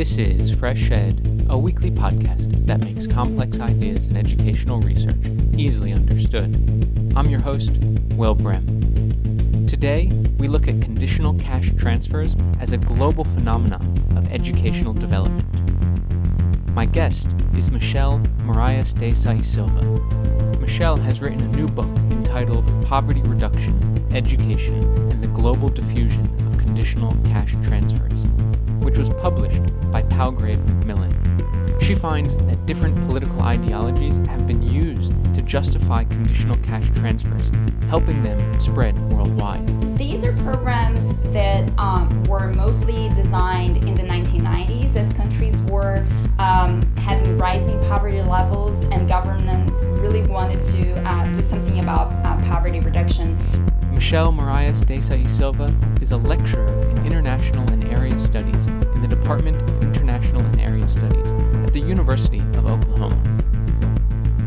This is Fresh Ed, a weekly podcast that makes complex ideas in educational research easily understood. I'm your host, Will Brehm. Today, we look at conditional cash transfers as a global phenomenon of educational development. My guest is Michelle Marias Desai Silva. Michelle has written a new book entitled Poverty Reduction, Education, and the Global Diffusion of Conditional Cash Transfers which was published by Palgrave Macmillan. She finds that different political ideologies have been used to justify conditional cash transfers, helping them spread worldwide. These are programs that um, were mostly designed in the 1990s as countries were um, having rising poverty levels and governments really wanted to uh, do something about uh, poverty reduction. Michelle Marias Desai Silva is a lecturer in International and Area Studies in the Department of International and Area Studies at the University of Oklahoma.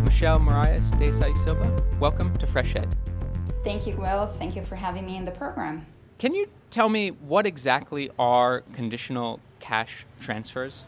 Michelle Marias Desai Silva, welcome to Fresh Ed. Thank you, Will. Thank you for having me in the program. Can you tell me what exactly are conditional cash transfers?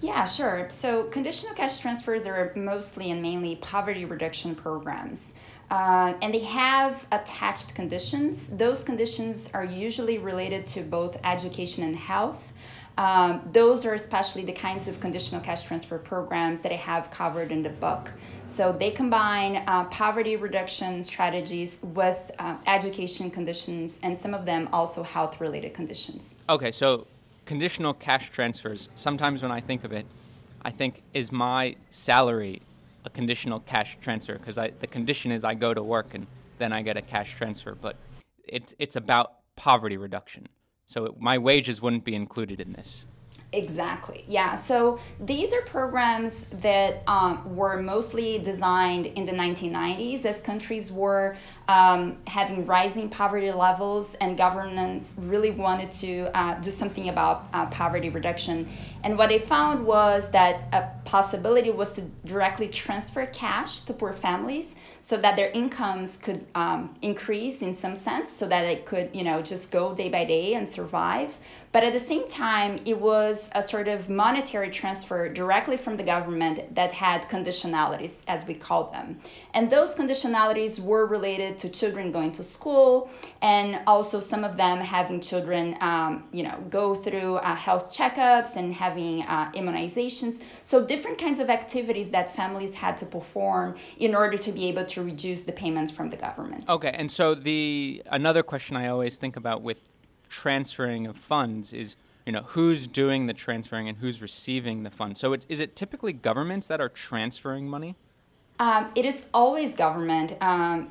Yeah, sure. So, conditional cash transfers are mostly and mainly poverty reduction programs. Uh, and they have attached conditions. Those conditions are usually related to both education and health. Um, those are especially the kinds of conditional cash transfer programs that I have covered in the book. So they combine uh, poverty reduction strategies with uh, education conditions, and some of them also health related conditions. Okay, so conditional cash transfers, sometimes when I think of it, I think, is my salary a conditional cash transfer because the condition is I go to work and then I get a cash transfer, but it's it's about poverty reduction. So it, my wages wouldn't be included in this. Exactly. Yeah. So these are programs that um, were mostly designed in the 1990s as countries were um, having rising poverty levels and governments really wanted to uh, do something about uh, poverty reduction. And what they found was that a possibility was to directly transfer cash to poor families so that their incomes could um, increase in some sense so that they could you know just go day by day and survive but at the same time it was a sort of monetary transfer directly from the government that had conditionalities as we call them and those conditionalities were related to children going to school and also some of them having children um, you know go through uh, health checkups and having uh, immunizations so different kinds of activities that families had to perform in order to be able to reduce the payments from the government. Okay, and so the another question I always think about with transferring of funds is you know who's doing the transferring and who's receiving the funds. So it, is it typically governments that are transferring money? Um, it is always government. Um,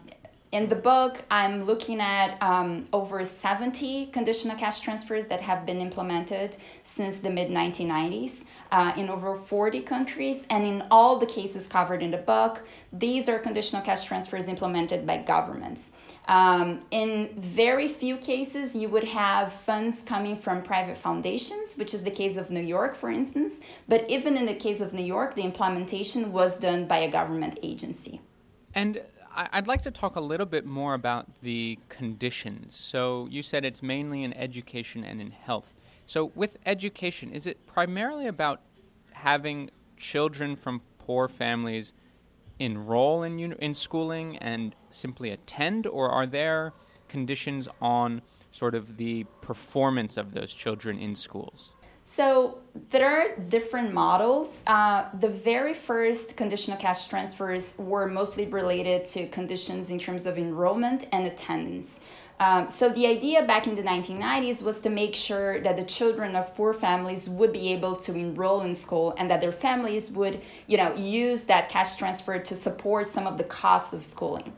in the book, I'm looking at um, over 70 conditional cash transfers that have been implemented since the mid 1990s uh, in over 40 countries. And in all the cases covered in the book, these are conditional cash transfers implemented by governments. Um, in very few cases, you would have funds coming from private foundations, which is the case of New York, for instance. But even in the case of New York, the implementation was done by a government agency. And I'd like to talk a little bit more about the conditions. So you said it's mainly in education and in health. So with education, is it primarily about having children from poor families enroll in in schooling and simply attend, or are there conditions on sort of the performance of those children in schools? So there are different models. Uh, the very first conditional cash transfers were mostly related to conditions in terms of enrollment and attendance. Um, so the idea back in the 1990s was to make sure that the children of poor families would be able to enroll in school and that their families would, you know, use that cash transfer to support some of the costs of schooling.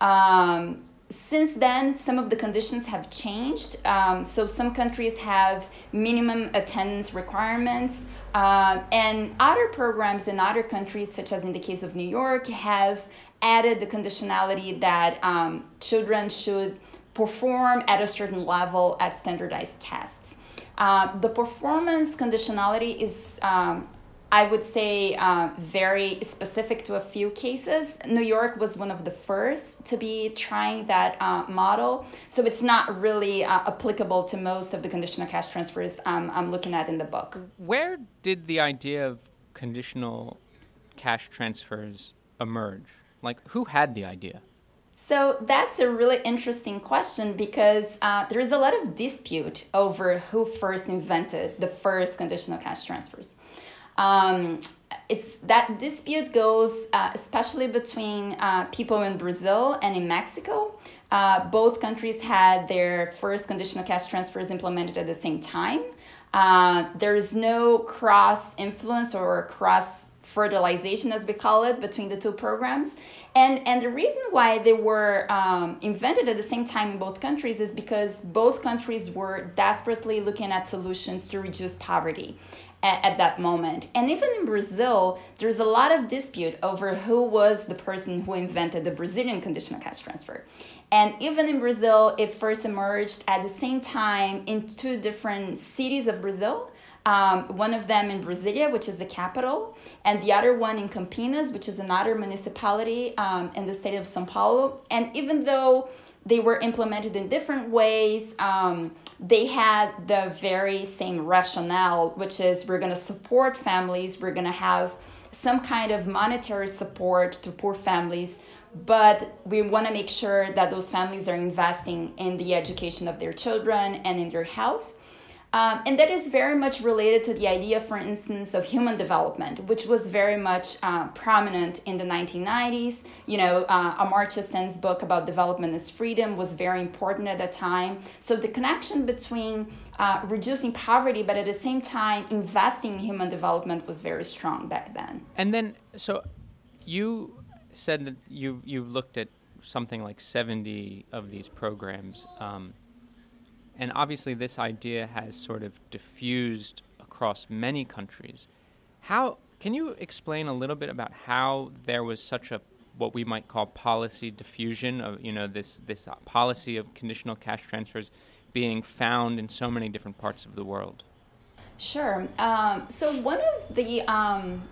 Um, since then, some of the conditions have changed. Um, so, some countries have minimum attendance requirements, uh, and other programs in other countries, such as in the case of New York, have added the conditionality that um, children should perform at a certain level at standardized tests. Uh, the performance conditionality is um, I would say uh, very specific to a few cases. New York was one of the first to be trying that uh, model, so it's not really uh, applicable to most of the conditional cash transfers um, I'm looking at in the book. Where did the idea of conditional cash transfers emerge? Like, who had the idea? So that's a really interesting question because uh, there is a lot of dispute over who first invented the first conditional cash transfers. Um, it's that dispute goes uh, especially between uh, people in Brazil and in Mexico. Uh, both countries had their first conditional cash transfers implemented at the same time. Uh, there is no cross influence or cross fertilization, as we call it, between the two programs. And, and the reason why they were um, invented at the same time in both countries is because both countries were desperately looking at solutions to reduce poverty at, at, that moment. And even in Brazil, there's a lot of dispute over who was the person who invented the Brazilian conditional cash transfer. And even in Brazil, it first emerged at the same time in two different cities of Brazil. Um, one of them in Brasilia, which is the capital, and the other one in Campinas, which is another municipality um, in the state of Sao Paulo. And even though they were implemented in different ways, um, they had the very same rationale, which is we're going to support families, we're going to have some kind of monetary support to poor families, but we want to make sure that those families are investing in the education of their children and in their health. Um, and that is very much related to the idea, for instance, of human development, which was very much uh, prominent in the 1990s. You know, uh, Amartya Sen's book about development as freedom was very important at that time. So the connection between uh, reducing poverty, but at the same time investing in human development was very strong back then. And then, so you said that you you looked at something like 70 of these programs. Um, and obviously, this idea has sort of diffused across many countries. How can you explain a little bit about how there was such a what we might call policy diffusion of you know this this policy of conditional cash transfers being found in so many different parts of the world? Sure. Um, so one of the um,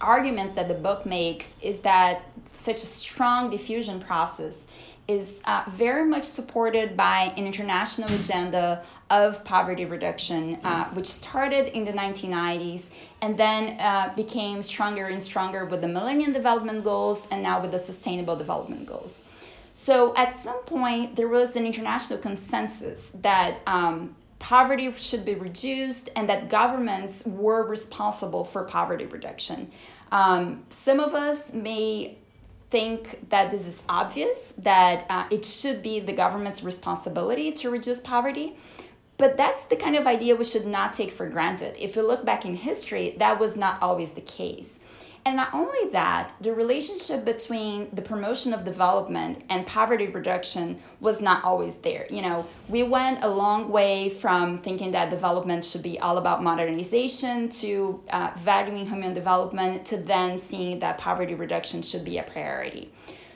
arguments that the book makes is that such a strong diffusion process is uh, very much supported by an international agenda of poverty reduction, uh, which started in the 1990s and then uh, became stronger and stronger with the Millennium Development Goals and now with the Sustainable Development Goals. So at some point, there was an international consensus that um, poverty should be reduced and that governments were responsible for poverty reduction. Um, some of us may think that this is obvious, that uh, it should be the government's responsibility to reduce poverty. But that's the kind of idea we should not take for granted. If we look back in history, that was not always the case. And not only that, the relationship between the promotion of development and poverty reduction was not always there. You know, we went a long way from thinking that development should be all about modernization to uh, valuing human development to then seeing that poverty reduction should be a priority.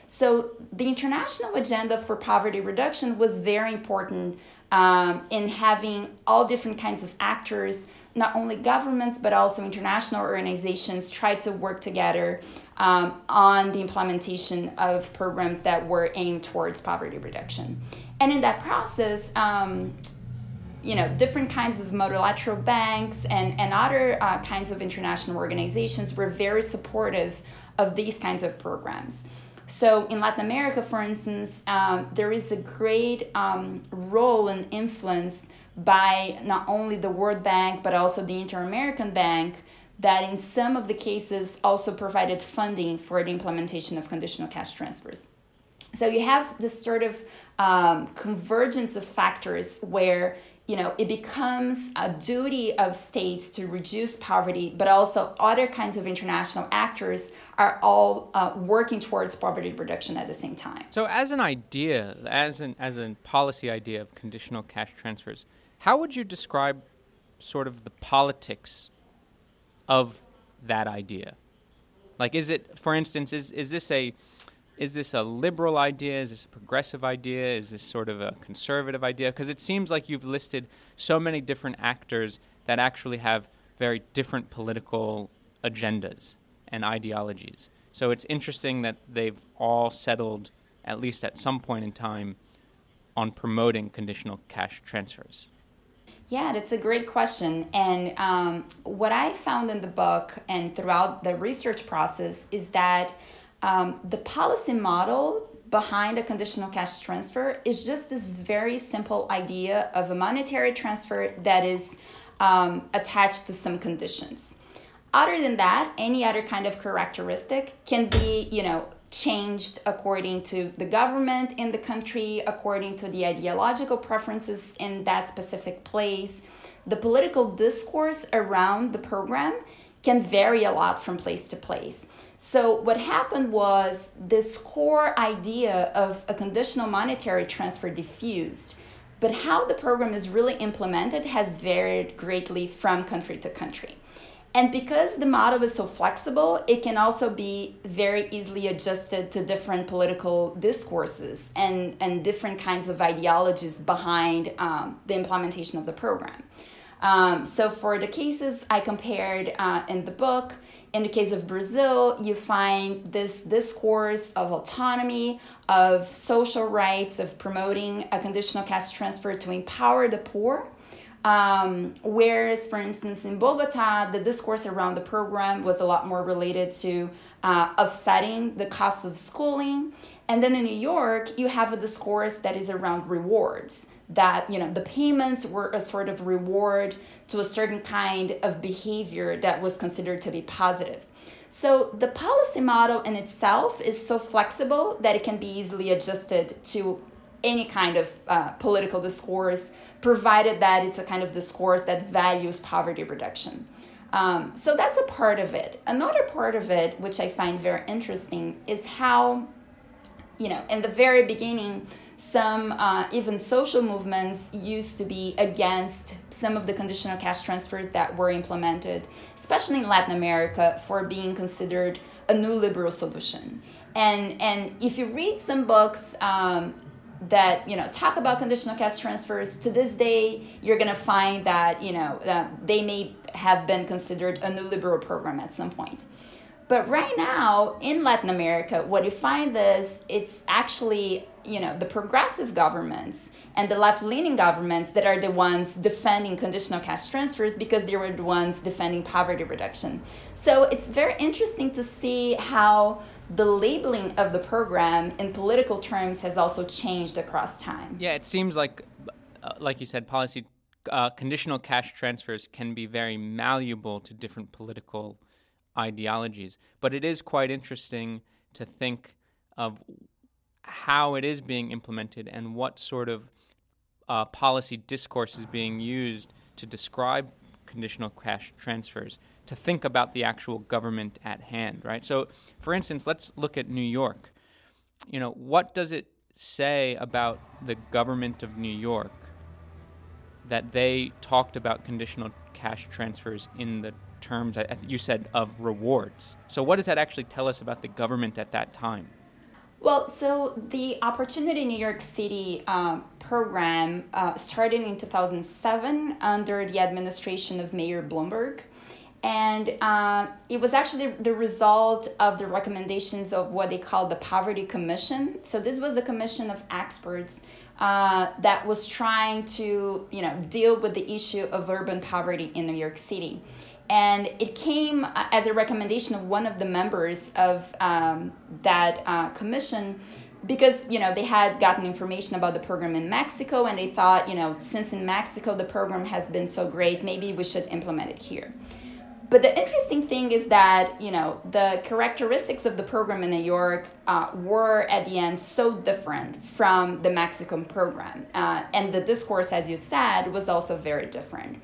So, the international agenda for poverty reduction was very important um, in having all different kinds of actors not only governments but also international organizations try to work together um, on the implementation of programs that were aimed towards poverty reduction. And in that process, um, you know, different kinds of multilateral banks and, and other uh, kinds of international organizations were very supportive of these kinds of programs. So in Latin America, for instance, um, there is a great um, role and influence by not only the World Bank but also the Inter American Bank that in some of the cases also provided funding for the implementation of conditional cash transfers. So you have this sort of um, convergence of factors where you know it becomes a duty of states to reduce poverty, but also other kinds of international actors are all uh, working towards poverty reduction at the same time. So, as an idea, as an as a policy idea of conditional cash transfers, how would you describe sort of the politics of that idea? Like, is it, for instance, is, is this a is this a liberal idea? Is this a progressive idea? Is this sort of a conservative idea? Because it seems like you've listed so many different actors that actually have very different political agendas and ideologies. So it's interesting that they've all settled, at least at some point in time, on promoting conditional cash transfers. Yeah, that's a great question. And um, what I found in the book and throughout the research process is that um, the policy model behind a conditional cash transfer is just this very simple idea of a monetary transfer that is um, attached to some conditions. Other than that, any other kind of characteristic can be, you know, changed according to the government in the country, according to the ideological preferences in that specific place. The political discourse around the program can vary a lot from place to place. So, what happened was this core idea of a conditional monetary transfer diffused, but how the program is really implemented has varied greatly from country to country. And because the model is so flexible, it can also be very easily adjusted to different political discourses and, and different kinds of ideologies behind um, the implementation of the program. Um, so, for the cases I compared uh, in the book, in the case of Brazil, you find this discourse of autonomy, of social rights, of promoting a conditional cash transfer to empower the poor um, whereas, for instance, in Bogota, the discourse around the program was a lot more related to uh, offsetting the cost of schooling. And then in New York, you have a discourse that is around rewards. That you know the payments were a sort of reward to a certain kind of behavior that was considered to be positive. So the policy model in itself is so flexible that it can be easily adjusted to any kind of uh, political discourse provided that it's a kind of discourse that values poverty reduction. Um, so that's a part of it. Another part of it, which I find very interesting, is how, you know, in the very beginning, some uh, even social movements used to be against some of the conditional cash transfers that were implemented, especially in Latin America, for being considered a new liberal solution. And and if you read some books, um, that you know talk about conditional cash transfers. To this day you're going to find that you know that they may have been considered a new liberal program at some point. But right now in latin america what you find is it's actually you know the progressive governments and the left-leaning governments that are the ones defending conditional cash transfers because they were the ones defending poverty reduction. So it's very interesting to see how the labeling of the program in political terms has also changed across time. Yeah, it seems like, uh, like you said, policy uh, conditional cash transfers can be very malleable to different political ideologies. But it is quite interesting to think of how it is being implemented and what sort of uh, policy discourse is being used to describe conditional cash transfers to think about the actual government at hand, right? So, for instance, let's look at New York. You know, what does it say about the government of New York that they talked about conditional cash transfers in the terms you said of rewards? So, what does that actually tell us about the government at that time? Well, so the Opportunity New York City um, program uh, started in 2007 under the administration of Mayor Bloomberg. And uh, it was actually the result of the recommendations of what they called the Poverty Commission. So, this was a commission of experts uh, that was trying to you know, deal with the issue of urban poverty in New York City and it came uh, as a recommendation of one of the members of um, that uh, commission because you know they had gotten information about the program in Mexico and they thought you know since in Mexico the program has been so great maybe we should implement it here but the interesting thing is that you know the characteristics of the program in New York uh, were at the end so different from the Mexican program, uh, and the discourse, as you said, was also very different.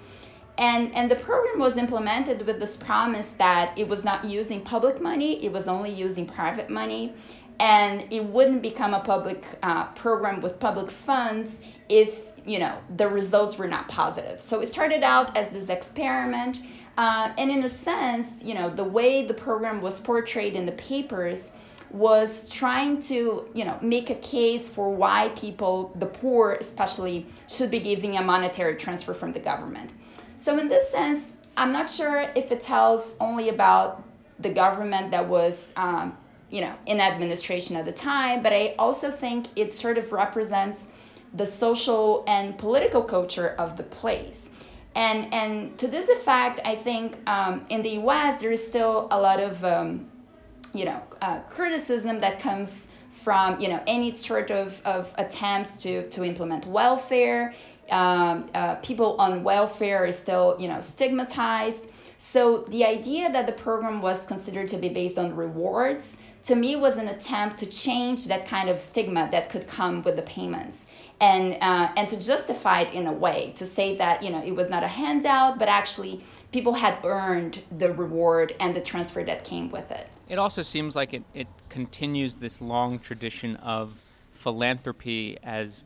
And, and the program was implemented with this promise that it was not using public money, it was only using private money, and it wouldn't become a public uh, program with public funds if you know the results were not positive. So it started out as this experiment, uh, and in a sense, you know, the way the program was portrayed in the papers was trying to you know make a case for why people the poor especially should be giving a monetary transfer from the government so, in this sense, I'm not sure if it tells only about the government that was, um, you know, in administration at the time, but I also think it sort of represents the social and political culture of the place. And, and to this effect, I think um, in the US, there is still a lot of, um, you know, uh, criticism that comes from, you know, any sort of, of attempts to, to implement welfare. Um, uh, people on welfare are still you know stigmatized. So the idea that the program was considered to be based on rewards to me was an attempt to change that kind of stigma that could come with the payments and uh, and to justify it in a way to say that you know it was not a handout but actually people had earned the reward and the transfer that came with it it also seems like it, it continues this long tradition of philanthropy as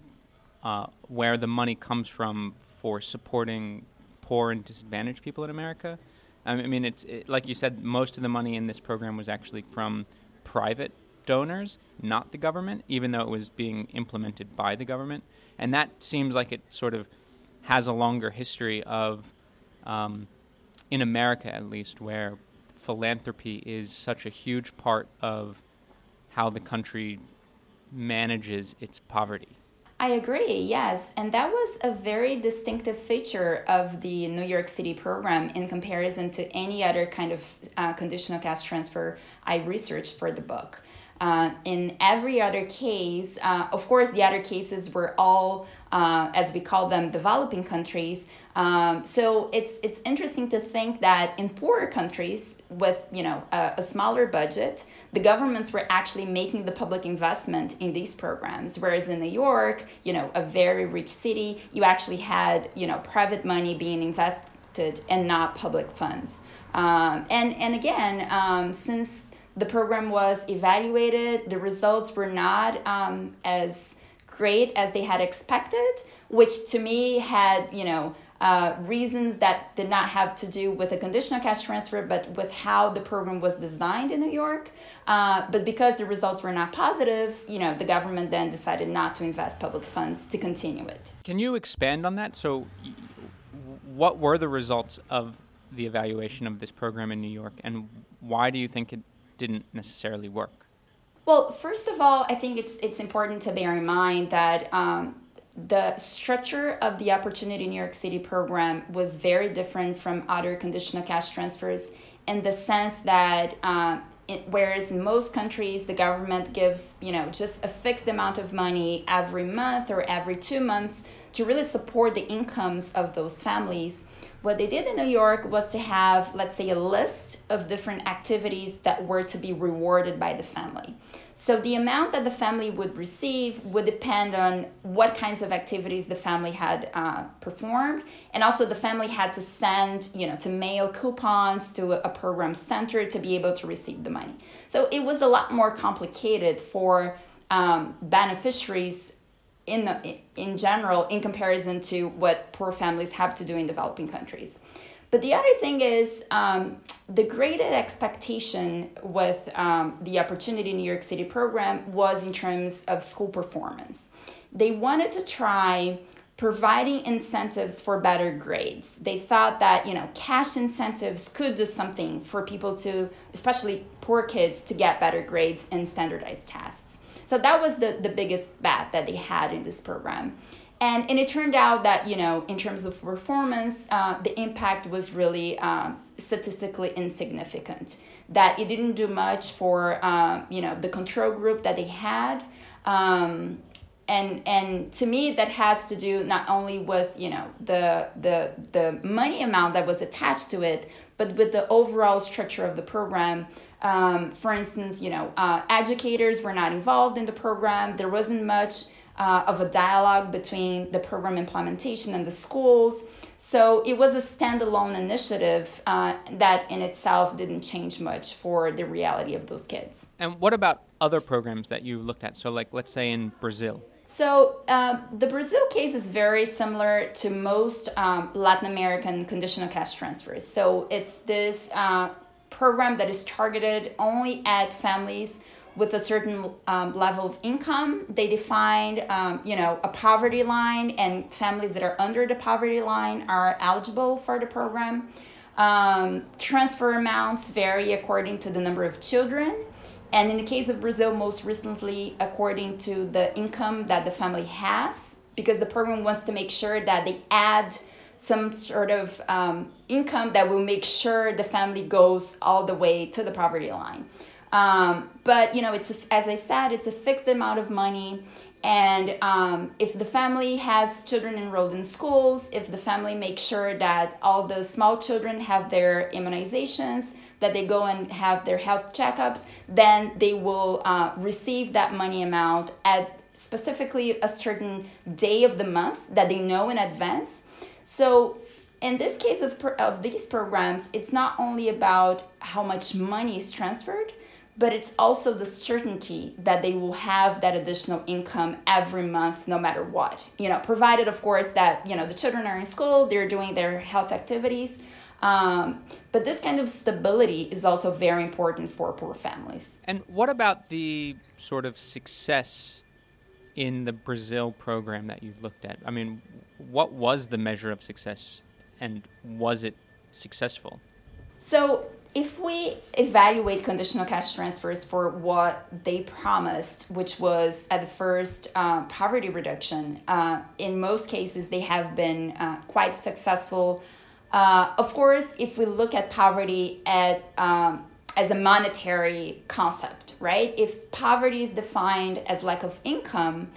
uh, where the money comes from for supporting poor and disadvantaged people in America. I mean, it's it, like you said, most of the money in this program was actually from private donors, not the government, even though it was being implemented by the government. And that seems like it sort of has a longer history of, um, in America at least, where philanthropy is such a huge part of how the country manages its poverty. I agree, yes. And that was a very distinctive feature of the New York City program in comparison to any other kind of uh, conditional cash transfer I researched for the book. Uh, in every other case, uh, of course, the other cases were all, uh, as we call them, developing countries. Um, so it's it's interesting to think that in poorer countries with you know a, a smaller budget, the governments were actually making the public investment in these programs whereas in new york you know a very rich city you actually had you know private money being invested and not public funds um, and and again um, since the program was evaluated the results were not um, as great as they had expected which to me had you know uh, reasons that did not have to do with a conditional cash transfer, but with how the program was designed in New York. Uh, but because the results were not positive, you know, the government then decided not to invest public funds to continue it. Can you expand on that? So, what were the results of the evaluation of this program in New York, and why do you think it didn't necessarily work? Well, first of all, I think it's it's important to bear in mind that um, the structure of the Opportunity New York City program was very different from other conditional cash transfers in the sense that uh, it, whereas in most countries the government gives you know just a fixed amount of money every month or every two months to really support the incomes of those families what they did in New York was to have, let's say, a list of different activities that were to be rewarded by the family. So the amount that the family would receive would depend on what kinds of activities the family had uh, performed, and also the family had to send, you know, to mail coupons to a, program center to be able to receive the money. So it was a lot more complicated for um, beneficiaries in the in general in comparison to what poor families have to do in developing countries. But the other thing is um, the graded expectation with um, the Opportunity New York City program was in terms of school performance. They wanted to try providing incentives for better grades. They thought that, you know, cash incentives could do something for people to, especially poor kids, to get better grades in standardized tests. So that was the, the biggest bet that they had in this program. And, and it turned out that, you know, in terms of performance, uh, the impact was really um, statistically insignificant. That it didn't do much for, um, you know, the control group that they had. Um, and and to me that has to do not only with you know the the the money amount that was attached to it but with the overall structure of the program um, for instance, you know, uh, educators were not involved in the program. There wasn't much uh, of a dialogue between the program implementation and the schools. So it was a standalone initiative uh, that in itself didn't change much for the reality of those kids. And what about other programs that you looked at? So, like, let's say in Brazil. So uh, the Brazil case is very similar to most um, Latin American conditional cash transfers. So it's this uh, program that is targeted only at families with a certain um, level of income. They defined, um, you know, a poverty line, and families that are under the poverty line are eligible for the program. Um, transfer amounts vary according to the number of children. And in the case of Brazil, most recently, according to the income that the family has, because the program wants to make sure that they add some sort of um, income that will make sure the family goes all the way to the poverty line. Um, but you know, it's a, as I said, it's a fixed amount of money, and um, if the family has children enrolled in schools, if the family makes sure that all the small children have their immunizations, that they go and have their health checkups, then they will uh, receive that money amount at specifically a certain day of the month that they know in advance. So in this case of, of these programs, it's not only about how much money is transferred, but it's also the certainty that they will have that additional income every month no matter what. You know provided of course that you know the children are in school they're doing their health activities um, but this kind of stability is also very important for poor families. And what about the sort of success in the brazil program that you've looked at i mean what was the measure of success and was it successful so if we evaluate conditional cash transfers for what they promised, which was at the first uh, poverty reduction, uh, in most cases they have been uh, quite successful. Uh, of course, if we look at poverty at um, as a monetary concept, right? If poverty is defined as lack of income,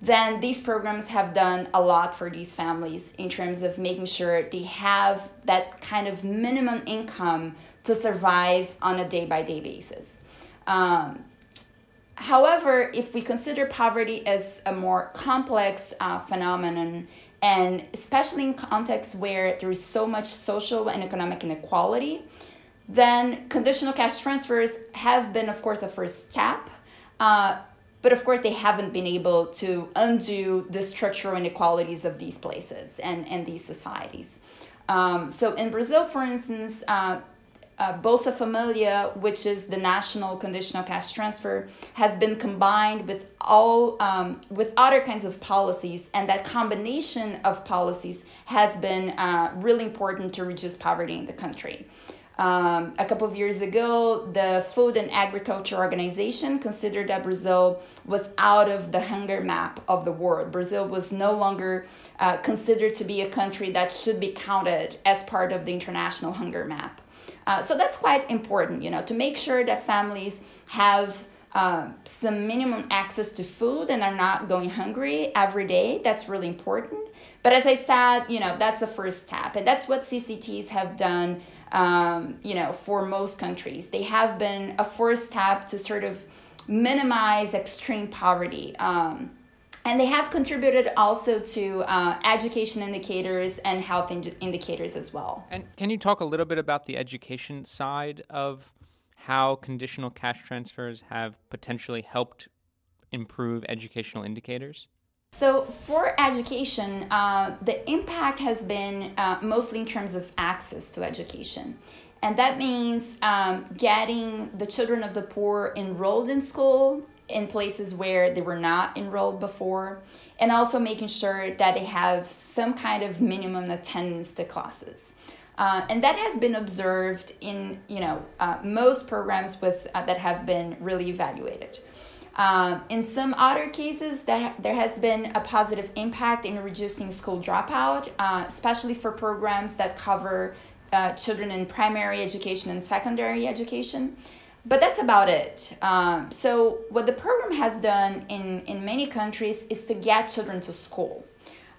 then these programs have done a lot for these families in terms of making sure they have that kind of minimum income to survive on a day by day basis. Um, however, if we consider poverty as a more complex uh, phenomenon, and especially in contexts where there is so much social and economic inequality, then conditional cash transfers have been, of course, a first step. Uh, but of course, they haven't been able to undo the structural inequalities of these places and, and these societies. Um, so in Brazil, for instance, uh, uh, Bolsa Familia, which is the national conditional cash transfer, has been combined with all um, with other kinds of policies, and that combination of policies has been uh, really important to reduce poverty in the country. Um, a couple of years ago, the Food and Agriculture Organization considered that Brazil was out of the hunger map of the world. Brazil was no longer uh, considered to be a country that should be counted as part of the international hunger map. Uh, so that's quite important, you know, to make sure that families have uh, some minimum access to food and are not going hungry every day. That's really important. But as I said, you know, that's the first step. And that's what CCTs have done, um, you know, for most countries. They have been a first step to sort of minimize extreme poverty. Um, and they have contributed also to uh, education indicators and health ind- indicators as well. And can you talk a little bit about the education side of how conditional cash transfers have potentially helped improve educational indicators? So, for education, uh, the impact has been uh, mostly in terms of access to education. And that means um, getting the children of the poor enrolled in school in places where they were not enrolled before, and also making sure that they have some kind of minimum attendance to classes. Uh, and that has been observed in you know uh, most programs with uh, that have been really evaluated. Um, in some other cases, that there has been a positive impact in reducing school dropout, uh, especially for programs that cover uh, children in primary education and secondary education but that's about it. Um, so what the program has done in in many countries is to get children to school,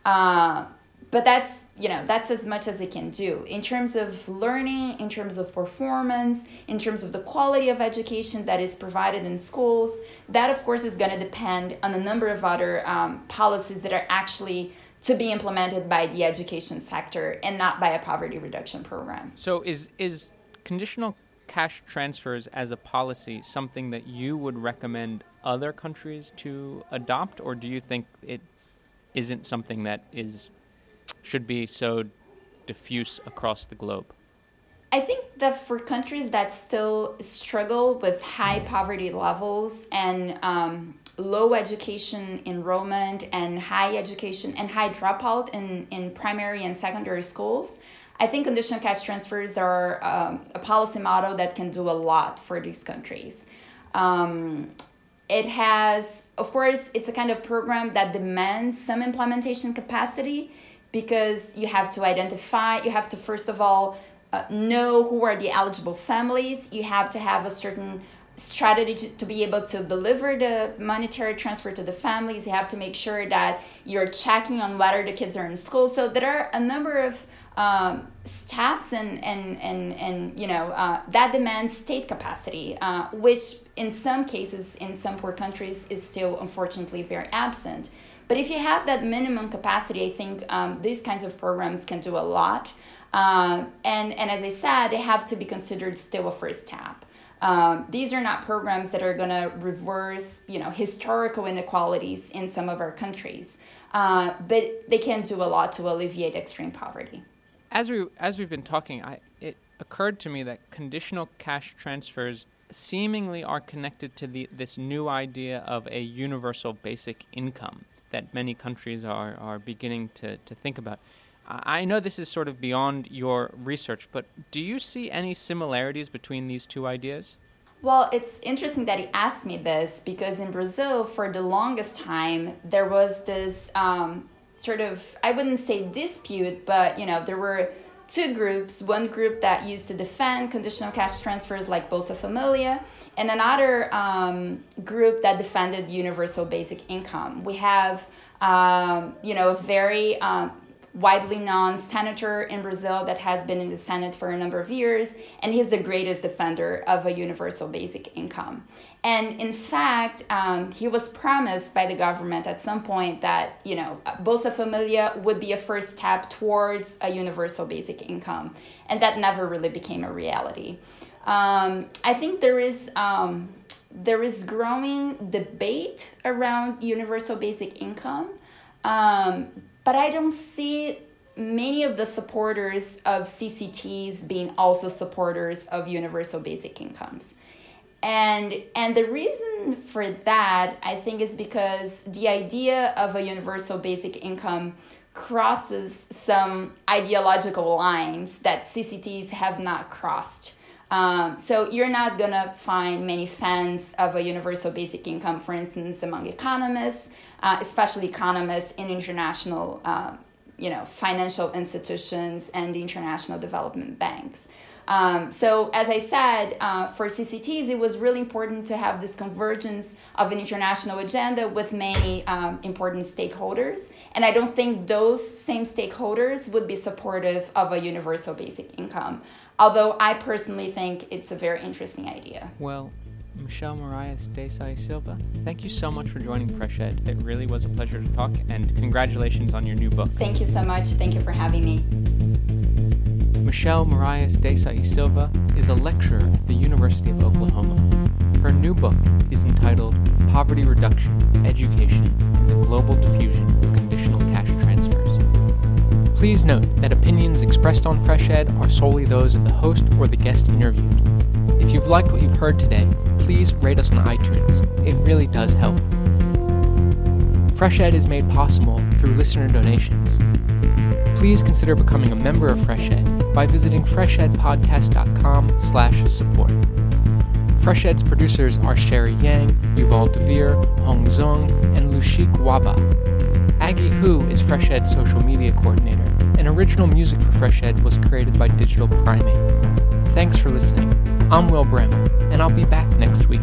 uh, but that's you know that's as much as it can do in terms of learning, in terms of performance, in terms of the quality of education that is provided in schools. That of course is going to depend on a number of other um, policies that are actually to be implemented by the education sector and not by a poverty reduction program. So is is conditional cash transfers as a policy something that you would recommend other countries to adopt, or do you think it isn't something that is should be so diffuse across the globe? I think that for countries that still struggle with high poverty levels and um, low education enrollment and high education and high dropout in, in primary and secondary schools, I think conditional cash transfers are um, a policy model that can do a lot for these countries. Um, it has, of course, it's a kind of program that demands some implementation capacity because you have to identify, you have to first of all uh, know who are the eligible families, you have to have a certain strategy to, to, be able to deliver the monetary transfer to the families. You have to make sure that you're checking on whether the kids are in school. So there are a number of um, steps and, and, and, and you know uh, that demands state capacity uh, which in some cases in some poor countries is still unfortunately very absent but if you have that minimum capacity i think um, these kinds of programs can do a lot. Uh, and, and as i said they have to be considered still a first step um, these are not programs that are going to reverse, you know, historical inequalities in some of our countries, uh, but they can do a lot to alleviate extreme poverty. As we as we've been talking, I, it occurred to me that conditional cash transfers seemingly are connected to the this new idea of a universal basic income that many countries are are beginning to to think about. I know this is sort of beyond your research, but do you see any similarities between these two ideas? Well, it's interesting that you asked me this because in Brazil, for the longest time, there was this um, sort of, I wouldn't say dispute, but you know, there were two groups one group that used to defend conditional cash transfers like Bolsa Familia, and another um, group that defended universal basic income. We have, um, you know, a very um, widely known senator in Brazil that has been in the Senate for a number of years, and he's the greatest defender of a universal basic income. And in fact, um, he was promised by the government at some point that, you know, Bolsa Familia would be a first step towards a universal basic income. And that never really became a reality. Um, I think there is. Um, there is growing debate around universal basic income, um, but I don't see many of the supporters of CCTs being also supporters of universal basic incomes. And and the reason for that I think is because the idea of a universal basic income crosses some ideological lines that CCTs have not crossed. Um, so you're not gonna find many fans of a universal basic income, for instance, among economists uh, especially economists in international, uh, you know, financial institutions and the international development banks. Um, so, as I said, uh, for CCTs, it was really important to have this convergence of an international agenda with many um, important stakeholders. And I don't think those same stakeholders would be supportive of a universal basic income. Although I personally think it's a very interesting idea. Well, Michelle Moraes Desai Silva, thank you so much for joining Fresh Ed. It really was a pleasure to talk, and congratulations on your new book. Thank you so much. Thank you for having me. Michelle Moraes Desai Silva is a lecturer at the University of Oklahoma. Her new book is entitled Poverty Reduction, Education, and the Global Diffusion of Conditional Cash Transfers. Please note that opinions expressed on Fresh Ed are solely those of the host or the guest interviewed. If you've liked what you've heard today, please rate us on iTunes. It really does help. Fresh Ed is made possible through listener donations. Please consider becoming a member of Fresh Ed by visiting freshedpodcast.com slash support. Fresh Ed's producers are Sherry Yang, Yuval Devere, Hong Zong, and Lushik Waba. Aggie Hu is Fresh Ed's social media coordinator, and original music for Fresh Ed was created by Digital Primate. Thanks for listening. I'm Will Brehm, and I'll be back next week.